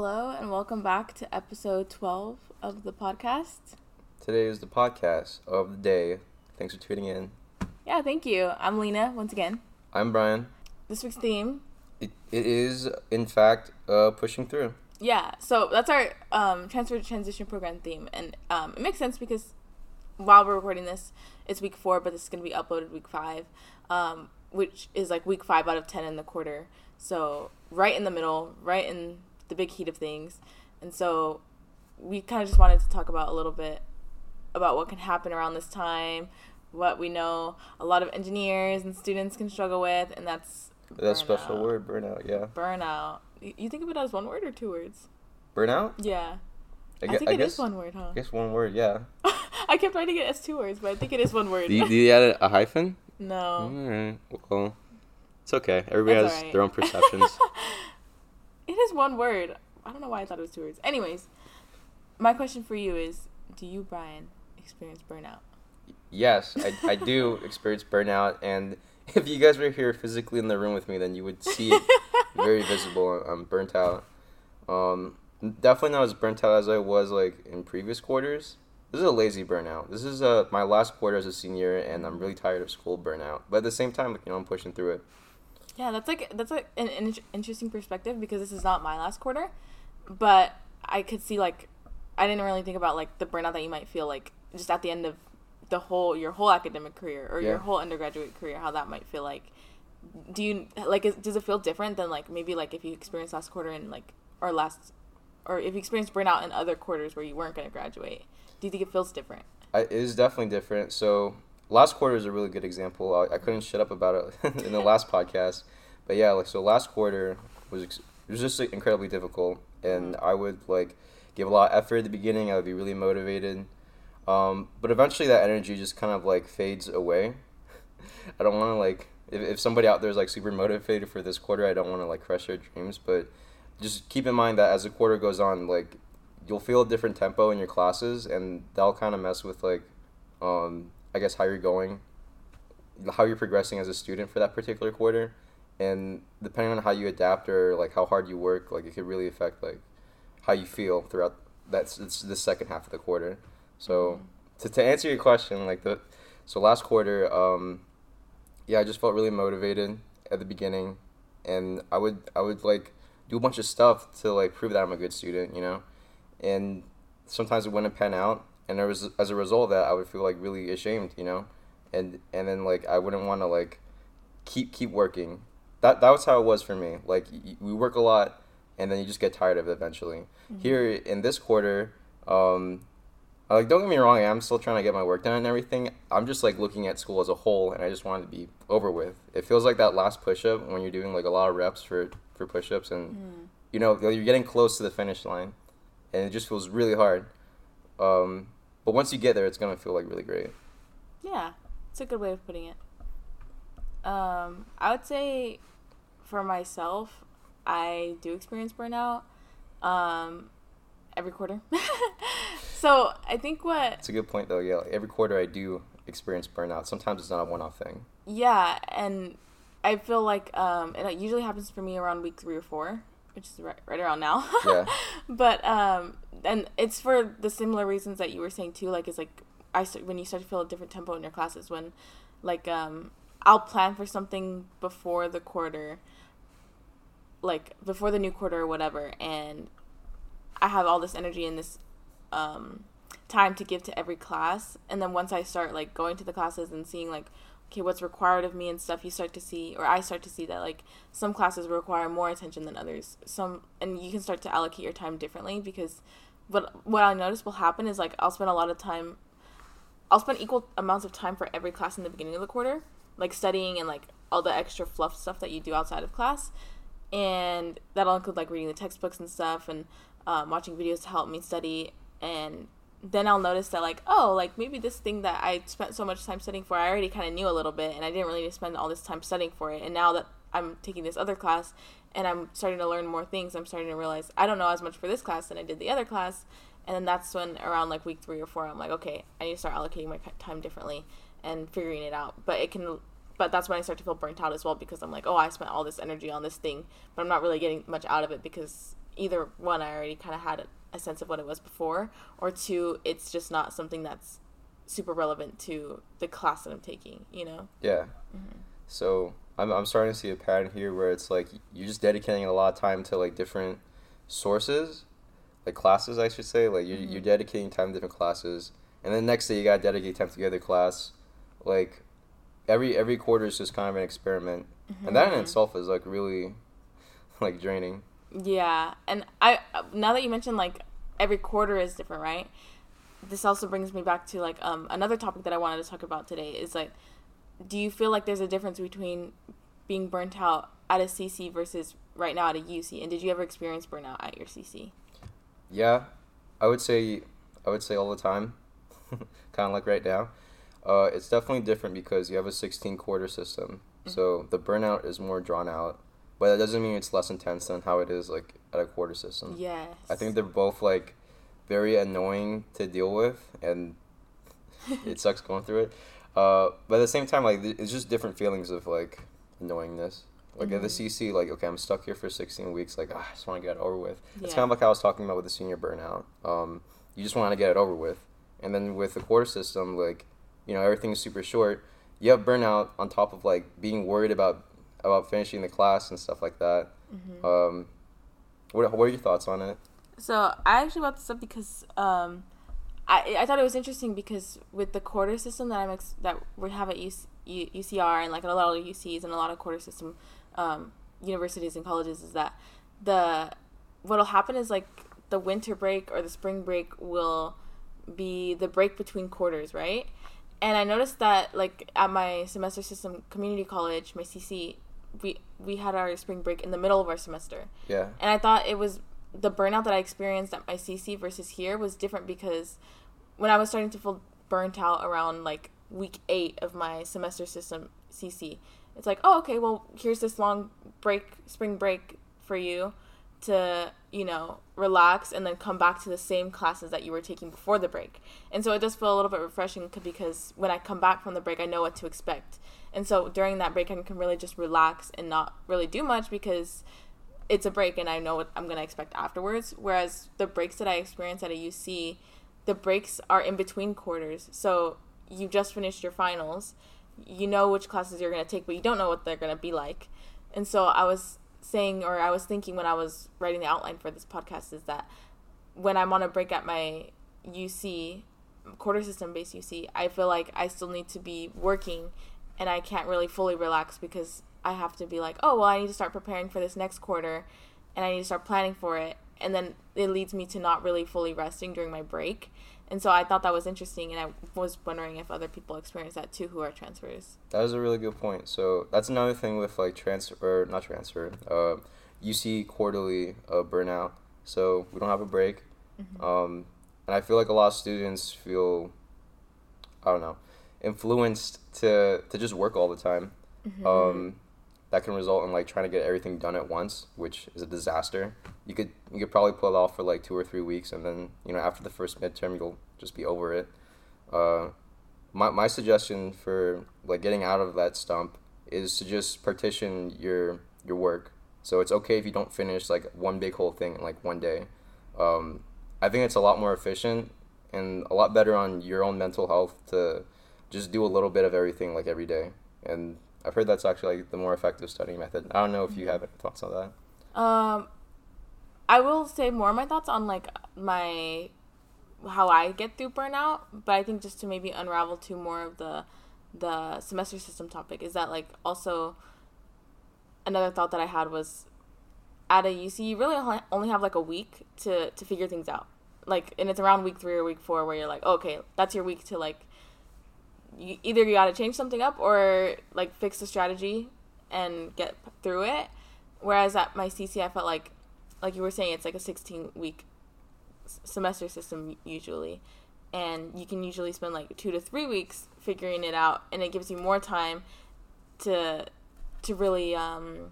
Hello, and welcome back to episode 12 of the podcast. Today is the podcast of the day. Thanks for tuning in. Yeah, thank you. I'm Lena, once again. I'm Brian. This week's theme. It, it is, in fact, uh, pushing through. Yeah, so that's our um, transfer transition program theme. And um, it makes sense because while we're recording this, it's week four, but this is going to be uploaded week five, um, which is like week five out of 10 in the quarter. So, right in the middle, right in the big heat of things. And so, we kind of just wanted to talk about a little bit about what can happen around this time, what we know a lot of engineers and students can struggle with, and that's that special word, burnout. Yeah. Burnout. You think of it as one word or two words? Burnout. Yeah. I, I think I it guess, is one word, huh? I guess one word. Yeah. I kept writing it as two words, but I think it is one word. do, you, do you add a hyphen? No. All right. Well, it's okay. Everybody That's has right. their own perceptions. it is one word. I don't know why I thought it was two words. Anyways, my question for you is: Do you, Brian, experience burnout? Yes, I, I do experience burnout, and if you guys were here physically in the room with me, then you would see it very visible. I'm burnt out. Um, definitely not as burnt out as I was like in previous quarters. This is a lazy burnout. This is uh, my last quarter as a senior, and I'm really tired of school burnout. But at the same time, you know, I'm pushing through it. Yeah, that's like that's like an, an interesting perspective because this is not my last quarter, but I could see like I didn't really think about like the burnout that you might feel like just at the end of the whole your whole academic career or yeah. your whole undergraduate career how that might feel like. Do you like is, does it feel different than like maybe like if you experienced last quarter and like or last or if you experienced burnout in other quarters where you weren't going to graduate? Do you think it feels different? I, it is definitely different. So last quarter is a really good example I, I couldn't shut up about it in the last podcast but yeah like so last quarter was it was just like, incredibly difficult and mm-hmm. i would like give a lot of effort at the beginning i would be really motivated um, but eventually that energy just kind of like fades away. I don't want to like if, if somebody out there is like super motivated for this quarter, I don't want to like crush their dreams, but just keep in mind that as the quarter goes on, like you'll feel a different tempo in your classes, and that'll kind of mess with like, um, I guess how you're going, how you're progressing as a student for that particular quarter, and depending on how you adapt or like how hard you work, like it could really affect like how you feel throughout that's the second half of the quarter. So mm-hmm. to, to answer your question, like the so last quarter, um, yeah, I just felt really motivated at the beginning, and I would I would like do a bunch of stuff to like prove that I'm a good student, you know, and sometimes it wouldn't pan out, and there was as a result of that I would feel like really ashamed, you know, and and then like I wouldn't want to like keep keep working. That that was how it was for me. Like we work a lot, and then you just get tired of it eventually. Mm-hmm. Here in this quarter, um, like, don't get me wrong, I'm still trying to get my work done and everything. I'm just like looking at school as a whole, and I just wanted to be over with. It feels like that last push up when you're doing like a lot of reps for for push ups, and mm. you know you're getting close to the finish line, and it just feels really hard. Um, but once you get there, it's gonna feel like really great. Yeah, it's a good way of putting it. Um, I would say, for myself, I do experience burnout. Um, every quarter. so I think what it's a good point though. Yeah, like every quarter I do experience burnout. Sometimes it's not a one-off thing. Yeah, and I feel like um, it usually happens for me around week three or four, which is right, right around now. Yeah. but um, and it's for the similar reasons that you were saying too. Like it's like I when you start to feel a different tempo in your classes when, like um, I'll plan for something before the quarter. Like before the new quarter or whatever, and I have all this energy and this um, time to give to every class. And then once I start like going to the classes and seeing like, okay, what's required of me and stuff, you start to see, or I start to see that like some classes require more attention than others. Some, and you can start to allocate your time differently because what what I notice will happen is like I'll spend a lot of time, I'll spend equal amounts of time for every class in the beginning of the quarter, like studying and like all the extra fluff stuff that you do outside of class. And that'll include like reading the textbooks and stuff and um, watching videos to help me study and then I'll notice that like oh like maybe this thing that I spent so much time studying for I already kind of knew a little bit and I didn't really spend all this time studying for it. And now that I'm taking this other class and I'm starting to learn more things I'm starting to realize I don't know as much for this class than I did the other class. And then that's when around like week 3 or 4 I'm like okay I need to start allocating my time differently and figuring it out. But it can but that's when I start to feel burnt out as well because I'm like oh I spent all this energy on this thing but I'm not really getting much out of it because either one, I already kind of had a, a sense of what it was before, or two, it's just not something that's super relevant to the class that I'm taking, you know? Yeah. Mm-hmm. So I'm, I'm starting to see a pattern here where it's like you're just dedicating a lot of time to like different sources, like classes, I should say. Like you're, mm-hmm. you're dedicating time to different classes. And then next day you got to dedicate time to the other class. Like every every quarter is just kind of an experiment. Mm-hmm. And that in mm-hmm. itself is like really like draining. Yeah. And I now that you mentioned like every quarter is different, right? This also brings me back to like um another topic that I wanted to talk about today is like do you feel like there's a difference between being burnt out at a CC versus right now at a UC? And did you ever experience burnout at your CC? Yeah, I would say I would say all the time, kind of like right now. Uh, it's definitely different because you have a 16 quarter system, mm-hmm. so the burnout is more drawn out. But that doesn't mean it's less intense than how it is like at a quarter system. Yes. I think they're both like very annoying to deal with, and it sucks going through it. Uh, but at the same time, like it's just different feelings of like annoyingness. Like mm-hmm. at the CC, like okay, I'm stuck here for 16 weeks. Like ah, I just want to get it over with. Yeah. It's kind of like I was talking about with the senior burnout. Um, you just want to get it over with, and then with the quarter system, like you know everything's super short. You have burnout on top of like being worried about about finishing the class and stuff like that. Mm-hmm. Um, what what are your thoughts on it? So I actually brought this up because um, I I thought it was interesting because with the quarter system that I'm ex- that we have at UC, U- UCR and like a lot of UCs and a lot of quarter system um, universities and colleges is that the what'll happen is like the winter break or the spring break will be the break between quarters, right? And I noticed that like at my semester system community college, my CC, we we had our spring break in the middle of our semester. Yeah. And I thought it was the burnout that I experienced at my CC versus here was different because when I was starting to feel burnt out around like week eight of my semester system CC, it's like, oh, okay, well, here's this long break, spring break for you to, you know, relax and then come back to the same classes that you were taking before the break. And so it does feel a little bit refreshing because when I come back from the break, I know what to expect. And so during that break, I can really just relax and not really do much because it's a break and I know what I'm going to expect afterwards. Whereas the breaks that I experience at a UC, the breaks are in between quarters. So you just finished your finals. You know which classes you're going to take, but you don't know what they're going to be like. And so I was saying, or I was thinking when I was writing the outline for this podcast, is that when I'm on a break at my UC, quarter system based UC, I feel like I still need to be working and I can't really fully relax because I have to be like, oh, well, I need to start preparing for this next quarter and I need to start planning for it and then it leads me to not really fully resting during my break. And so I thought that was interesting, and I was wondering if other people experience that too who are transfers. That was a really good point. So that's another thing with like transfer, not transfer, uh, UC quarterly uh, burnout. So we don't have a break, mm-hmm. um, and I feel like a lot of students feel, I don't know, influenced to to just work all the time. Mm-hmm. Um, that can result in like trying to get everything done at once, which is a disaster. You could you could probably pull it off for like two or three weeks, and then you know after the first midterm you'll just be over it. Uh, my my suggestion for like getting out of that stump is to just partition your your work. So it's okay if you don't finish like one big whole thing in like one day. Um, I think it's a lot more efficient and a lot better on your own mental health to just do a little bit of everything like every day and I've heard that's actually like the more effective studying method. I don't know if you have any thoughts on that. Um, I will say more of my thoughts on like my how I get through burnout, but I think just to maybe unravel to more of the the semester system topic is that like also another thought that I had was at a UC you really only have like a week to to figure things out. Like and it's around week 3 or week 4 where you're like, oh, "Okay, that's your week to like you either you got to change something up or like fix the strategy and get through it. Whereas at my CC, I felt like, like you were saying, it's like a 16 week semester system usually, and you can usually spend like two to three weeks figuring it out, and it gives you more time to to really, um,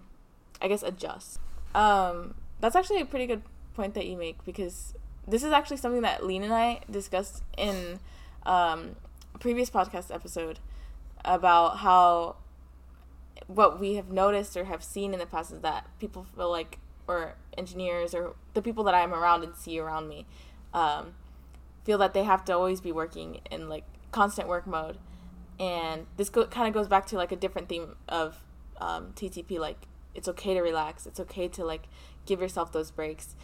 I guess, adjust. Um, that's actually a pretty good point that you make because this is actually something that Lean and I discussed in um, previous podcast episode about how what we have noticed or have seen in the past is that people feel like or engineers or the people that I'm around and see around me um, feel that they have to always be working in like constant work mode. And this go- kind of goes back to like a different theme of um, TTP. Like it's okay to relax. It's okay to like give yourself those breaks.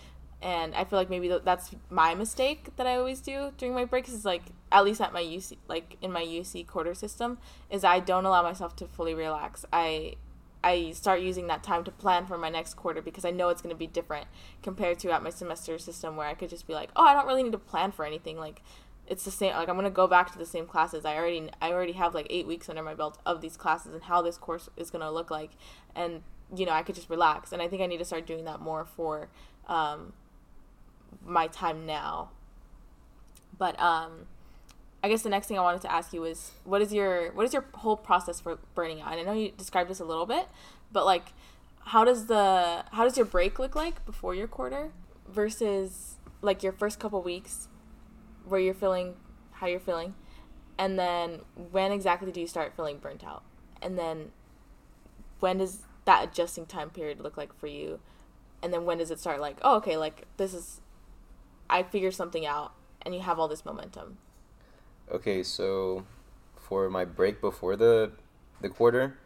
And I feel like maybe that's my mistake that I always do during my breaks is like at least at my UC like in my UC quarter system is I don't allow myself to fully relax. I I start using that time to plan for my next quarter because I know it's going to be different compared to at my semester system where I could just be like, "Oh, I don't really need to plan for anything." Like it's the same like I'm going to go back to the same classes. I already I already have like 8 weeks under my belt of these classes and how this course is going to look like and you know, I could just relax. And I think I need to start doing that more for um my time now. But um I guess the next thing I wanted to ask you is what is your what is your whole process for burning out? I know you described this a little bit, but like how does the how does your break look like before your quarter versus like your first couple weeks where you're feeling how you're feeling and then when exactly do you start feeling burnt out? And then when does that adjusting time period look like for you? And then when does it start like, oh okay, like this is I figure something out and you have all this momentum? Okay, so for my break before the the quarter,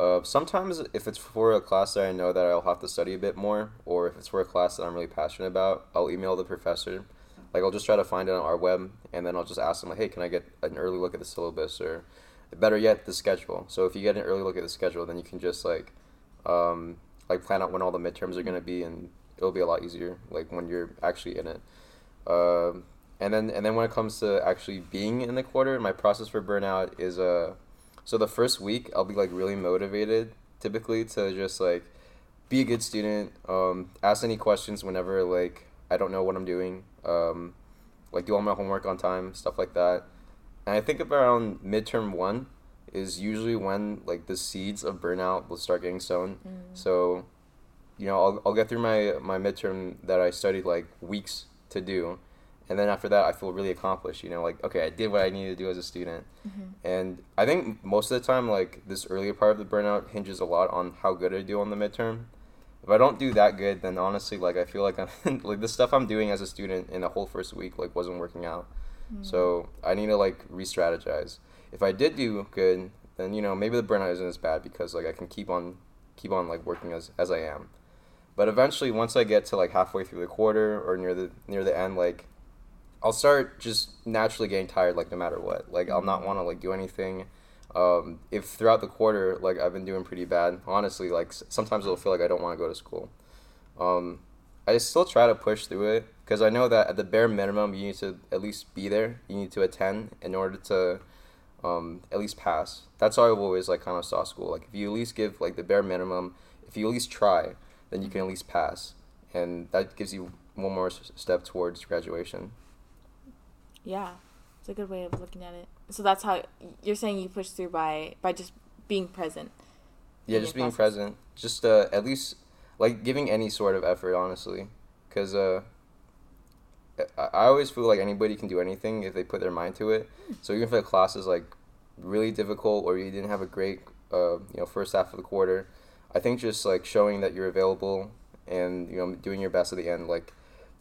uh, sometimes if it's for a class that I know that I'll have to study a bit more, or if it's for a class that I'm really passionate about, I'll email the professor. Like I'll just try to find it on our web, and then I'll just ask them like, "Hey, can I get an early look at the syllabus?" Or better yet, the schedule. So if you get an early look at the schedule, then you can just like, um, like plan out when all the midterms are gonna be, and it'll be a lot easier. Like when you're actually in it. Um, and then and then when it comes to actually being in the quarter, my process for burnout is uh so the first week I'll be like really motivated typically to just like be a good student, um, ask any questions whenever like I don't know what I'm doing, um, like do all my homework on time, stuff like that. And I think around midterm one is usually when like the seeds of burnout will start getting sown. Mm. So, you know, I'll, I'll get through my my midterm that I studied like weeks to do. And then after that i feel really accomplished you know like okay i did what i needed to do as a student. Mm-hmm. and i think most of the time like this earlier part of the burnout hinges a lot on how good i do on the midterm. If i don't do that good then honestly like i feel like i'm like the stuff i'm doing as a student in the whole first week like wasn't working out. Mm-hmm. so i need to like re-strategize. If i did do good then you know maybe the burnout isn't as bad because like i can keep on keep on like working as as i am but eventually once i get to like halfway through the quarter or near the near the end like I'll start just naturally getting tired, like no matter what. Like I'll not want to like do anything. Um, if throughout the quarter, like I've been doing pretty bad, honestly, like sometimes it'll feel like I don't want to go to school. Um, I still try to push through it because I know that at the bare minimum, you need to at least be there. You need to attend in order to um, at least pass. That's how I've always like kind of saw school. Like if you at least give like the bare minimum, if you at least try, then you can at least pass, and that gives you one more step towards graduation. Yeah, it's a good way of looking at it. So that's how you're saying you push through by by just being present. Yeah, just being process. present. Just uh, at least like giving any sort of effort, honestly, because uh, I always feel like anybody can do anything if they put their mind to it. Hmm. So even if the class is like really difficult or you didn't have a great uh, you know first half of the quarter, I think just like showing that you're available and you know doing your best at the end like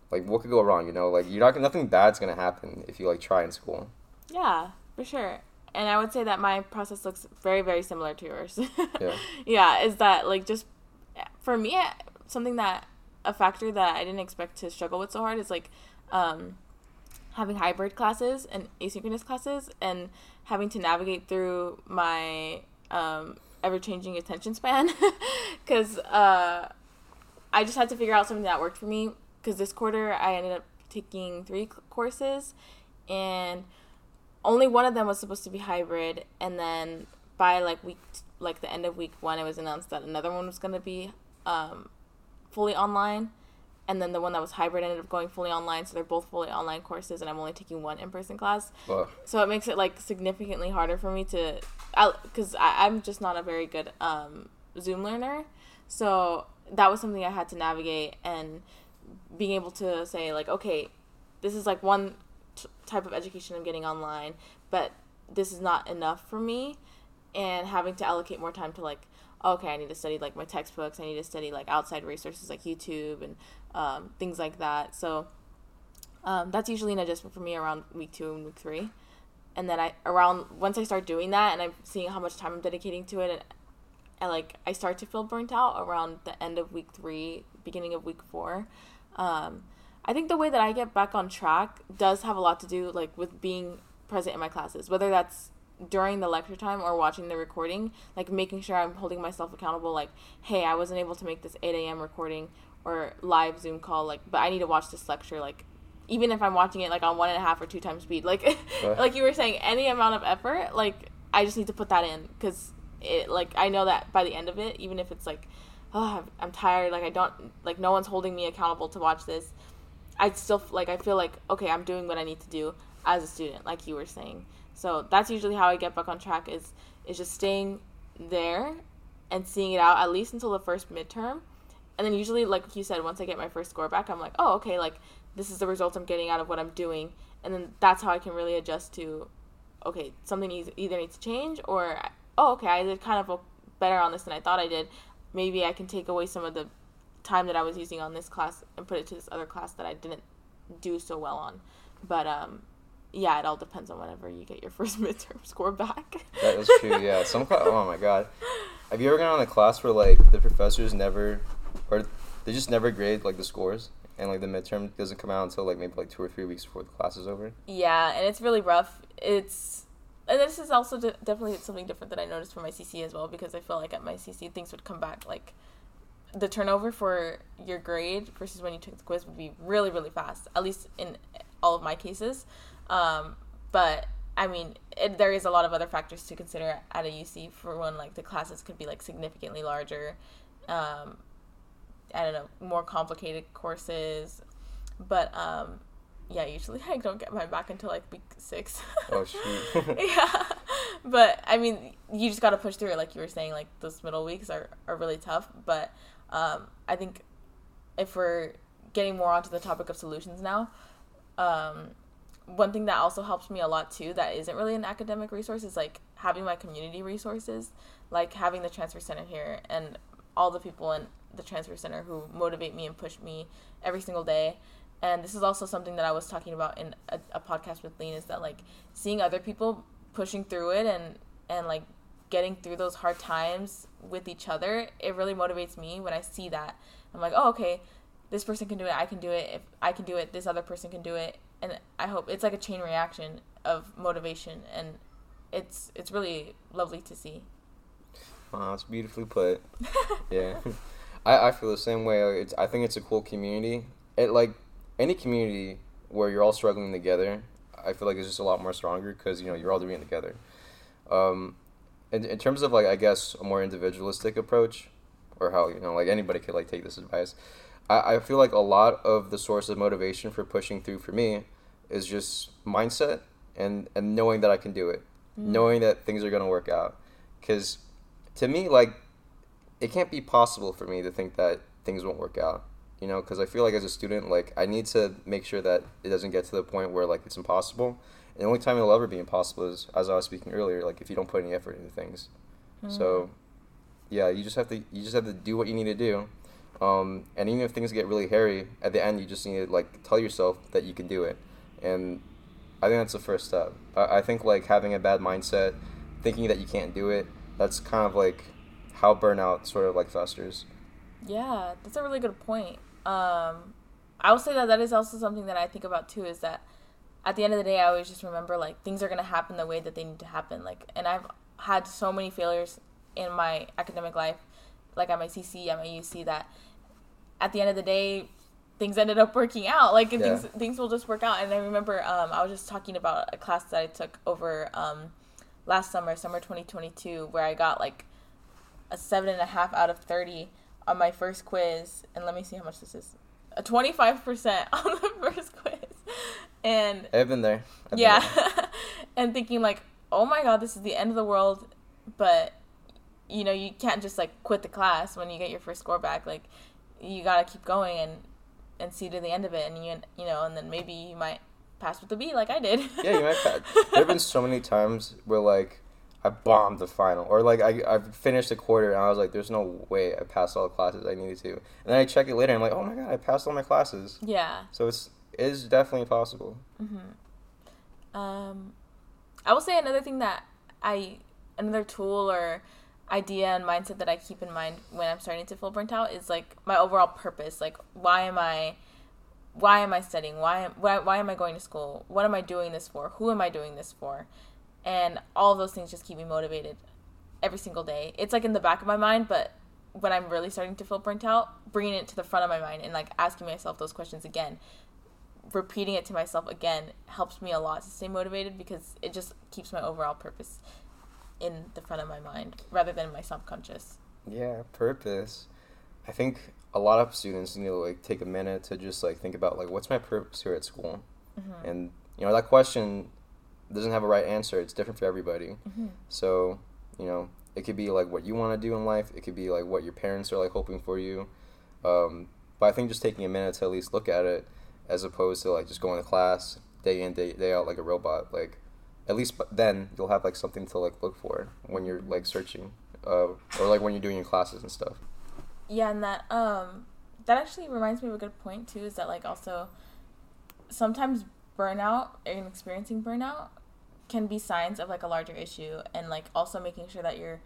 like what could go wrong you know? Like you're not nothing bad's gonna happen if you like try in school. Yeah for sure. And i would say that my process looks very very similar to yours. Yeah. Yeah is that like just for me something that a factor that i didn't expect to struggle with so hard is like um having hybrid classes and asynchronous classes and having to navigate through my um, ever changing attention span. Because uh, I just had to figure out something that worked for me. Because this quarter I ended up taking three courses, and only one of them was supposed to be hybrid, and then by like week like the end of week one, it was announced that another one was going to be um, fully online, and then the one that was hybrid ended up going fully online. So they're both fully online courses, and I'm only taking one in person class. Wow. So it makes it like significantly harder for me to, because I'm just not a very good um, Zoom learner. So that was something I had to navigate and being able to say like okay this is like one t- type of education i'm getting online but this is not enough for me and having to allocate more time to like okay, I need to study like my textbooks. I need to study like outside resources like YouTube and um, things like that. So um, that's usually an adjustment for me around week two and week three. And then I around once I start doing that and I'm seeing how much time I'm dedicating to it and, and like I start to feel burnt out around the end of week three, beginning of week four. Um, I think the way that I get back on track does have a lot to do like with being present in my classes, whether that's during the lecture time or watching the recording, like making sure I'm holding myself accountable. Like, hey, I wasn't able to make this 8 a.m. recording or live Zoom call, like, but I need to watch this lecture, like, even if I'm watching it like on one and a half or two times speed, like, like you were saying, any amount of effort, like, I just need to put that in because it, like, I know that by the end of it, even if it's like, oh, I'm tired, like, I don't, like, no one's holding me accountable to watch this. I still like I feel like okay, I'm doing what I need to do as a student, like you were saying. So that's usually how I get back on track is is just staying there and seeing it out at least until the first midterm. And then usually like you said, once I get my first score back, I'm like, oh okay, like this is the results I'm getting out of what I'm doing. And then that's how I can really adjust to okay, something needs either needs to change or oh okay, I did kind of better on this than I thought I did. Maybe I can take away some of the time that I was using on this class and put it to this other class that I didn't do so well on. But um yeah, it all depends on whenever you get your first midterm score back. that is true. Yeah, some class. Oh my god, have you ever gone on a class where like the professors never, or they just never grade like the scores, and like the midterm doesn't come out until like maybe like two or three weeks before the class is over? Yeah, and it's really rough. It's and this is also de- definitely something different that I noticed for my CC as well because I feel like at my CC things would come back like the turnover for your grade versus when you took the quiz would be really really fast at least in all of my cases um, but I mean, it, there is a lot of other factors to consider at a UC. For one, like the classes could be like significantly larger. Um, I don't know, more complicated courses, but um, yeah, usually I don't get mine back until like week six. oh shoot. yeah, but I mean, you just got to push through it, like you were saying. Like those middle weeks are are really tough, but um, I think if we're getting more onto the topic of solutions now, um, one thing that also helps me a lot too that isn't really an academic resource is like having my community resources like having the transfer center here and all the people in the transfer center who motivate me and push me every single day. And this is also something that i was talking about in a, a podcast with lean is that like seeing other people pushing through it and and like getting through those hard times with each other it really motivates me when i see that. I'm like oh okay this person can do it i can do it if i can do it this other person can do it and I hope it's like a chain reaction of motivation, and it's it's really lovely to see. Wow, it's beautifully put. yeah, I, I feel the same way. It's I think it's a cool community. It like any community where you're all struggling together. I feel like it's just a lot more stronger because you know you're all doing it together. Um, in, in terms of like I guess a more individualistic approach, or how you know like anybody could like take this advice. I, I feel like a lot of the source of motivation for pushing through for me is just mindset and, and knowing that I can do it, mm. knowing that things are going to work out. Because to me, like, it can't be possible for me to think that things won't work out, you know, because I feel like as a student, like, I need to make sure that it doesn't get to the point where, like, it's impossible. And the only time it'll ever be impossible is, as I was speaking earlier, like, if you don't put any effort into things. Mm. So, yeah, you just have to you just have to do what you need to do um, and even if things get really hairy, at the end you just need to like tell yourself that you can do it. And I think that's the first step. I, I think like having a bad mindset, thinking that you can't do it, that's kind of like how burnout sort of like festers. Yeah, that's a really good point. Um, I will say that that is also something that I think about too. Is that at the end of the day, I always just remember like things are gonna happen the way that they need to happen. Like, and I've had so many failures in my academic life, like at my CC, at my UC, that at the end of the day, things ended up working out. Like yeah. things things will just work out. And I remember um, I was just talking about a class that I took over um, last summer, summer 2022, where I got like a seven and a half out of 30 on my first quiz. And let me see how much this is. A 25% on the first quiz. And I've been there. I've yeah. Been there. and thinking like, oh my God, this is the end of the world. But, you know, you can't just like quit the class when you get your first score back. Like, you gotta keep going and and see to the end of it, and you you know, and then maybe you might pass with the B like I did. yeah, you might. Pass. There have been so many times where like I bombed the final, or like I I finished a quarter and I was like, there's no way I passed all the classes I needed to, and then I check it later and I'm like, oh my god, I passed all my classes. Yeah. So it's it is definitely possible. Mm-hmm. Um, I will say another thing that I another tool or idea and mindset that I keep in mind when I'm starting to feel burnt out is like my overall purpose. Like, why am I why am I studying? Why, why, why am I going to school? What am I doing this for? Who am I doing this for? And all those things just keep me motivated every single day. It's like in the back of my mind, but when I'm really starting to feel burnt out, bringing it to the front of my mind and like asking myself those questions again, repeating it to myself again helps me a lot to stay motivated because it just keeps my overall purpose in the front of my mind rather than my subconscious. Yeah, purpose. I think a lot of students need to like take a minute to just like think about like what's my purpose here at school, mm-hmm. and you know that question doesn't have a right answer. It's different for everybody. Mm-hmm. So you know it could be like what you want to do in life. It could be like what your parents are like hoping for you. Um, but I think just taking a minute to at least look at it, as opposed to like just going to class day in day day out like a robot. Like at least then you'll have like something to like look for when you're like searching, uh, or like when you're doing your classes and stuff. Yeah and that um that actually reminds me of a good point too is that like also sometimes burnout and experiencing burnout can be signs of like a larger issue and like also making sure that you're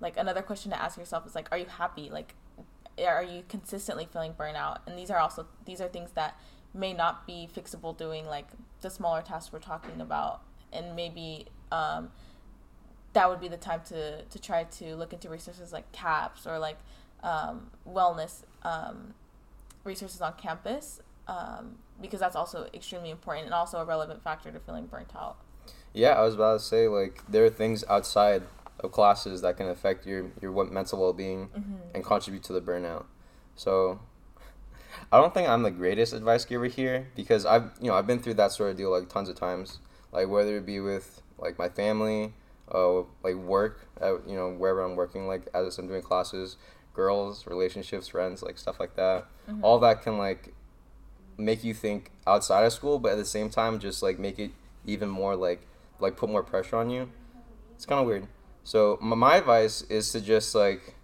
like another question to ask yourself is like are you happy? Like are you consistently feeling burnout? And these are also these are things that may not be fixable doing like the smaller tasks we're talking about and maybe um, that would be the time to to try to look into resources like CAPS or like um, wellness um, resources on campus um, because that's also extremely important and also a relevant factor to feeling burnt out. Yeah, I was about to say like there are things outside of classes that can affect your your mental well being mm-hmm. and contribute to the burnout. So I don't think I'm the greatest advice giver here because I've you know I've been through that sort of deal like tons of times. Like whether it be with like my family, uh, like work, at, you know wherever I'm working, like as I'm doing classes, girls, relationships, friends, like stuff like that. Mm-hmm. All that can like make you think outside of school, but at the same time, just like make it even more like like put more pressure on you. It's kind of weird. So my, my advice is to just like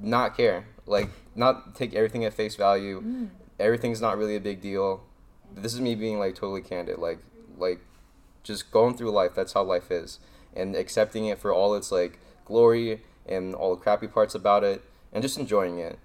not care, like not take everything at face value. Mm. Everything's not really a big deal. This is me being like totally candid, like like just going through life. That's how life is, and accepting it for all its like glory and all the crappy parts about it, and just enjoying it.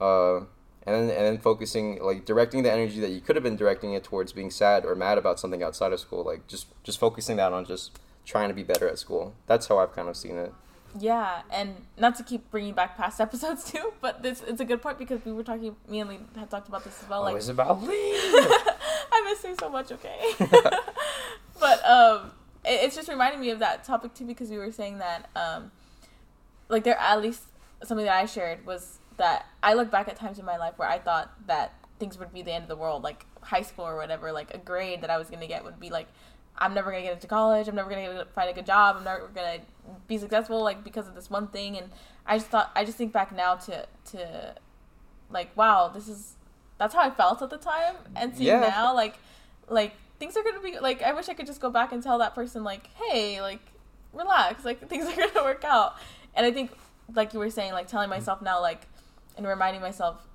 Uh, and then, and then focusing like directing the energy that you could have been directing it towards being sad or mad about something outside of school like just just focusing that on just trying to be better at school that's how i've kind of seen it yeah and not to keep bringing back past episodes too but this it's a good point because we were talking me and lee had talked about this as well like it's about lee i miss her so much okay but um it, it's just reminding me of that topic too because we were saying that um like there at least something that I shared was that I look back at times in my life where I thought that things would be the end of the world, like high school or whatever, like a grade that I was gonna get would be like, I'm never gonna get into college, I'm never gonna find a good job, I'm never gonna be successful, like because of this one thing. And I just thought, I just think back now to to, like, wow, this is that's how I felt at the time, and see yeah. now, like, like things are gonna be like, I wish I could just go back and tell that person, like, hey, like, relax, like things are gonna work out. And I think like you were saying, like telling myself now, like, and reminding myself,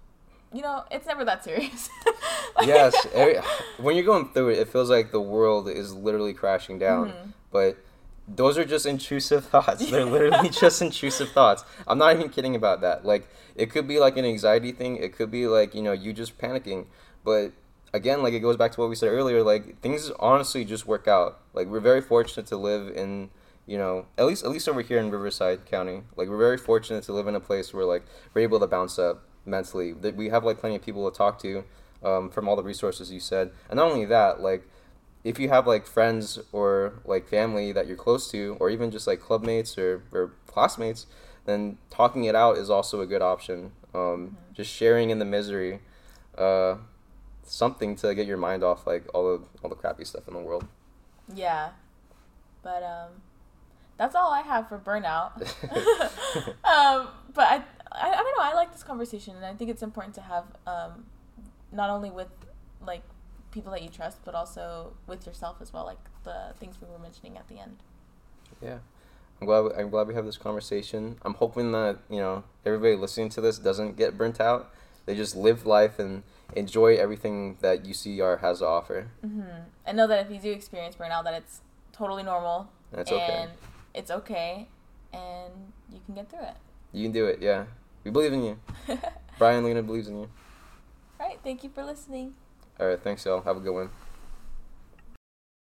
you know, it's never that serious. like, yes, every, when you're going through it, it feels like the world is literally crashing down. Mm-hmm. But those are just intrusive thoughts. They're literally just intrusive thoughts. I'm not even kidding about that. Like, it could be like an anxiety thing. It could be like you know you just panicking. But again, like it goes back to what we said earlier. Like things honestly just work out. Like we're very fortunate to live in you know, at least at least over here in Riverside County, like we're very fortunate to live in a place where like we're able to bounce up mentally. That we have like plenty of people to talk to um, from all the resources you said, and not only that, like if you have like friends or like family that you're close to, or even just like clubmates or, or classmates, then talking it out is also a good option. Um, mm-hmm. Just sharing in the misery, uh, something to get your mind off like all the all the crappy stuff in the world. Yeah, but um that's all I have for burnout. um, but I, I, I don't know. I like this conversation, and I think it's important to have um, not only with like people that you trust, but also with yourself as well. Like the things we were mentioning at the end. Yeah, I'm glad I'm glad we have this conversation. I'm hoping that you know everybody listening to this doesn't get burnt out. They just live life and enjoy everything that UCR has to offer. Mm-hmm. And know that if you do experience burnout, that it's totally normal. That's okay. And it's okay, and you can get through it. You can do it. Yeah, we believe in you. Brian Lena believes in you. All right. Thank you for listening. All right. Thanks, y'all. Have a good one.